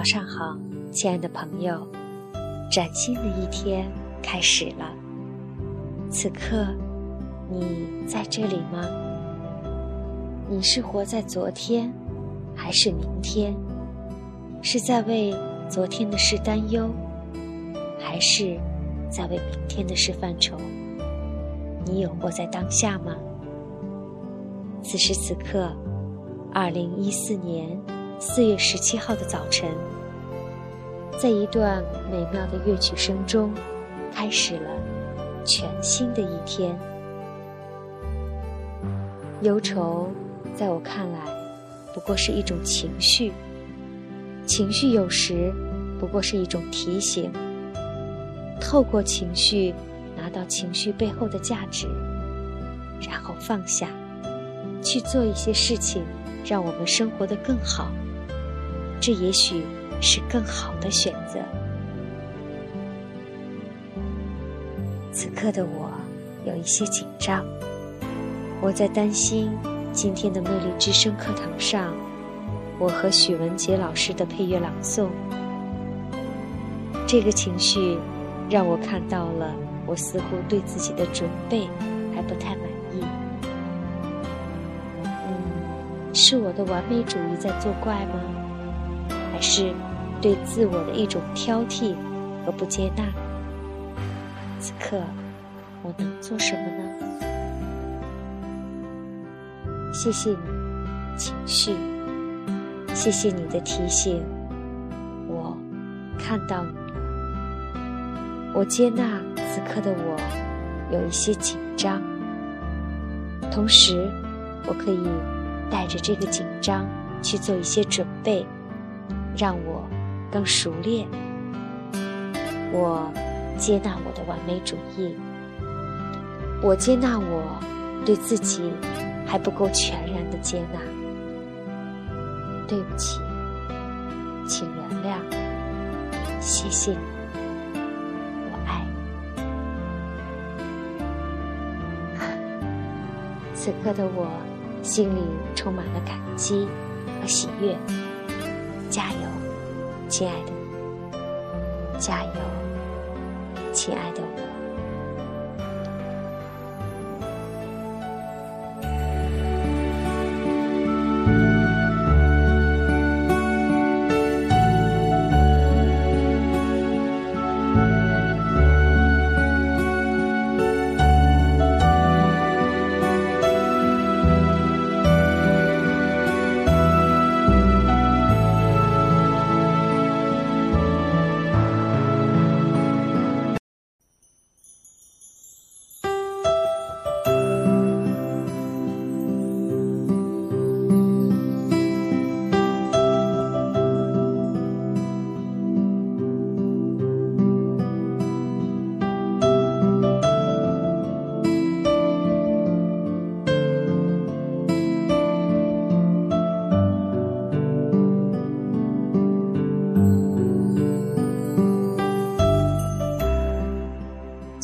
早上好亲爱的朋友，崭新的一天开始了。此刻，你在这里吗？你是活在昨天，还是明天？是在为昨天的事担忧，还是在为明天的事犯愁？你有活在当下吗？此时此刻，二零一四年四月十七号的早晨。在一段美妙的乐曲声中，开始了全新的一天。忧愁，在我看来，不过是一种情绪。情绪有时不过是一种提醒。透过情绪，拿到情绪背后的价值，然后放下，去做一些事情，让我们生活的更好。这也许。是更好的选择。此刻的我有一些紧张，我在担心今天的魅力之声课堂上，我和许文杰老师的配乐朗诵。这个情绪让我看到了，我似乎对自己的准备还不太满意。嗯，是我的完美主义在作怪吗？还是？对自我的一种挑剔和不接纳，此刻我能做什么呢？谢谢你，情绪，谢谢你的提醒，我看到你了，我接纳此刻的我有一些紧张，同时我可以带着这个紧张去做一些准备，让我。更熟练。我接纳我的完美主义，我接纳我对自己还不够全然的接纳。对不起，请原谅，谢谢你，我爱你。此刻的我心里充满了感激和喜悦，加油！亲爱的，加油！亲爱的我。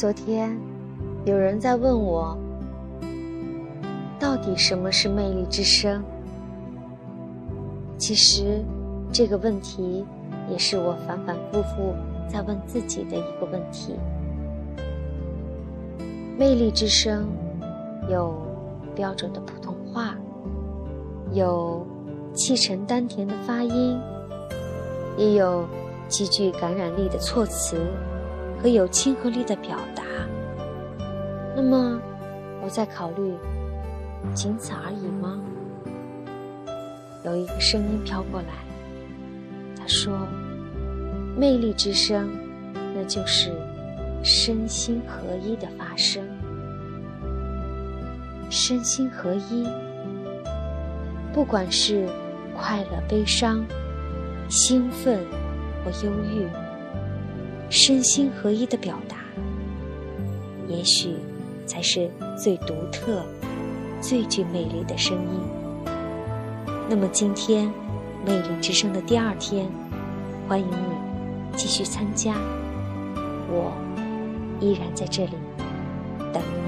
昨天，有人在问我，到底什么是魅力之声？其实，这个问题也是我反反复复在问自己的一个问题。魅力之声有标准的普通话，有气沉丹田的发音，也有极具感染力的措辞。和有亲和力的表达。那么，我在考虑，仅此而已吗？有一个声音飘过来，他说：“魅力之声，那就是身心合一的发声。身心合一，不管是快乐、悲伤、兴奋或忧郁。”身心合一的表达，也许才是最独特、最具魅力的声音。那么今天，魅力之声的第二天，欢迎你继续参加，我依然在这里等你。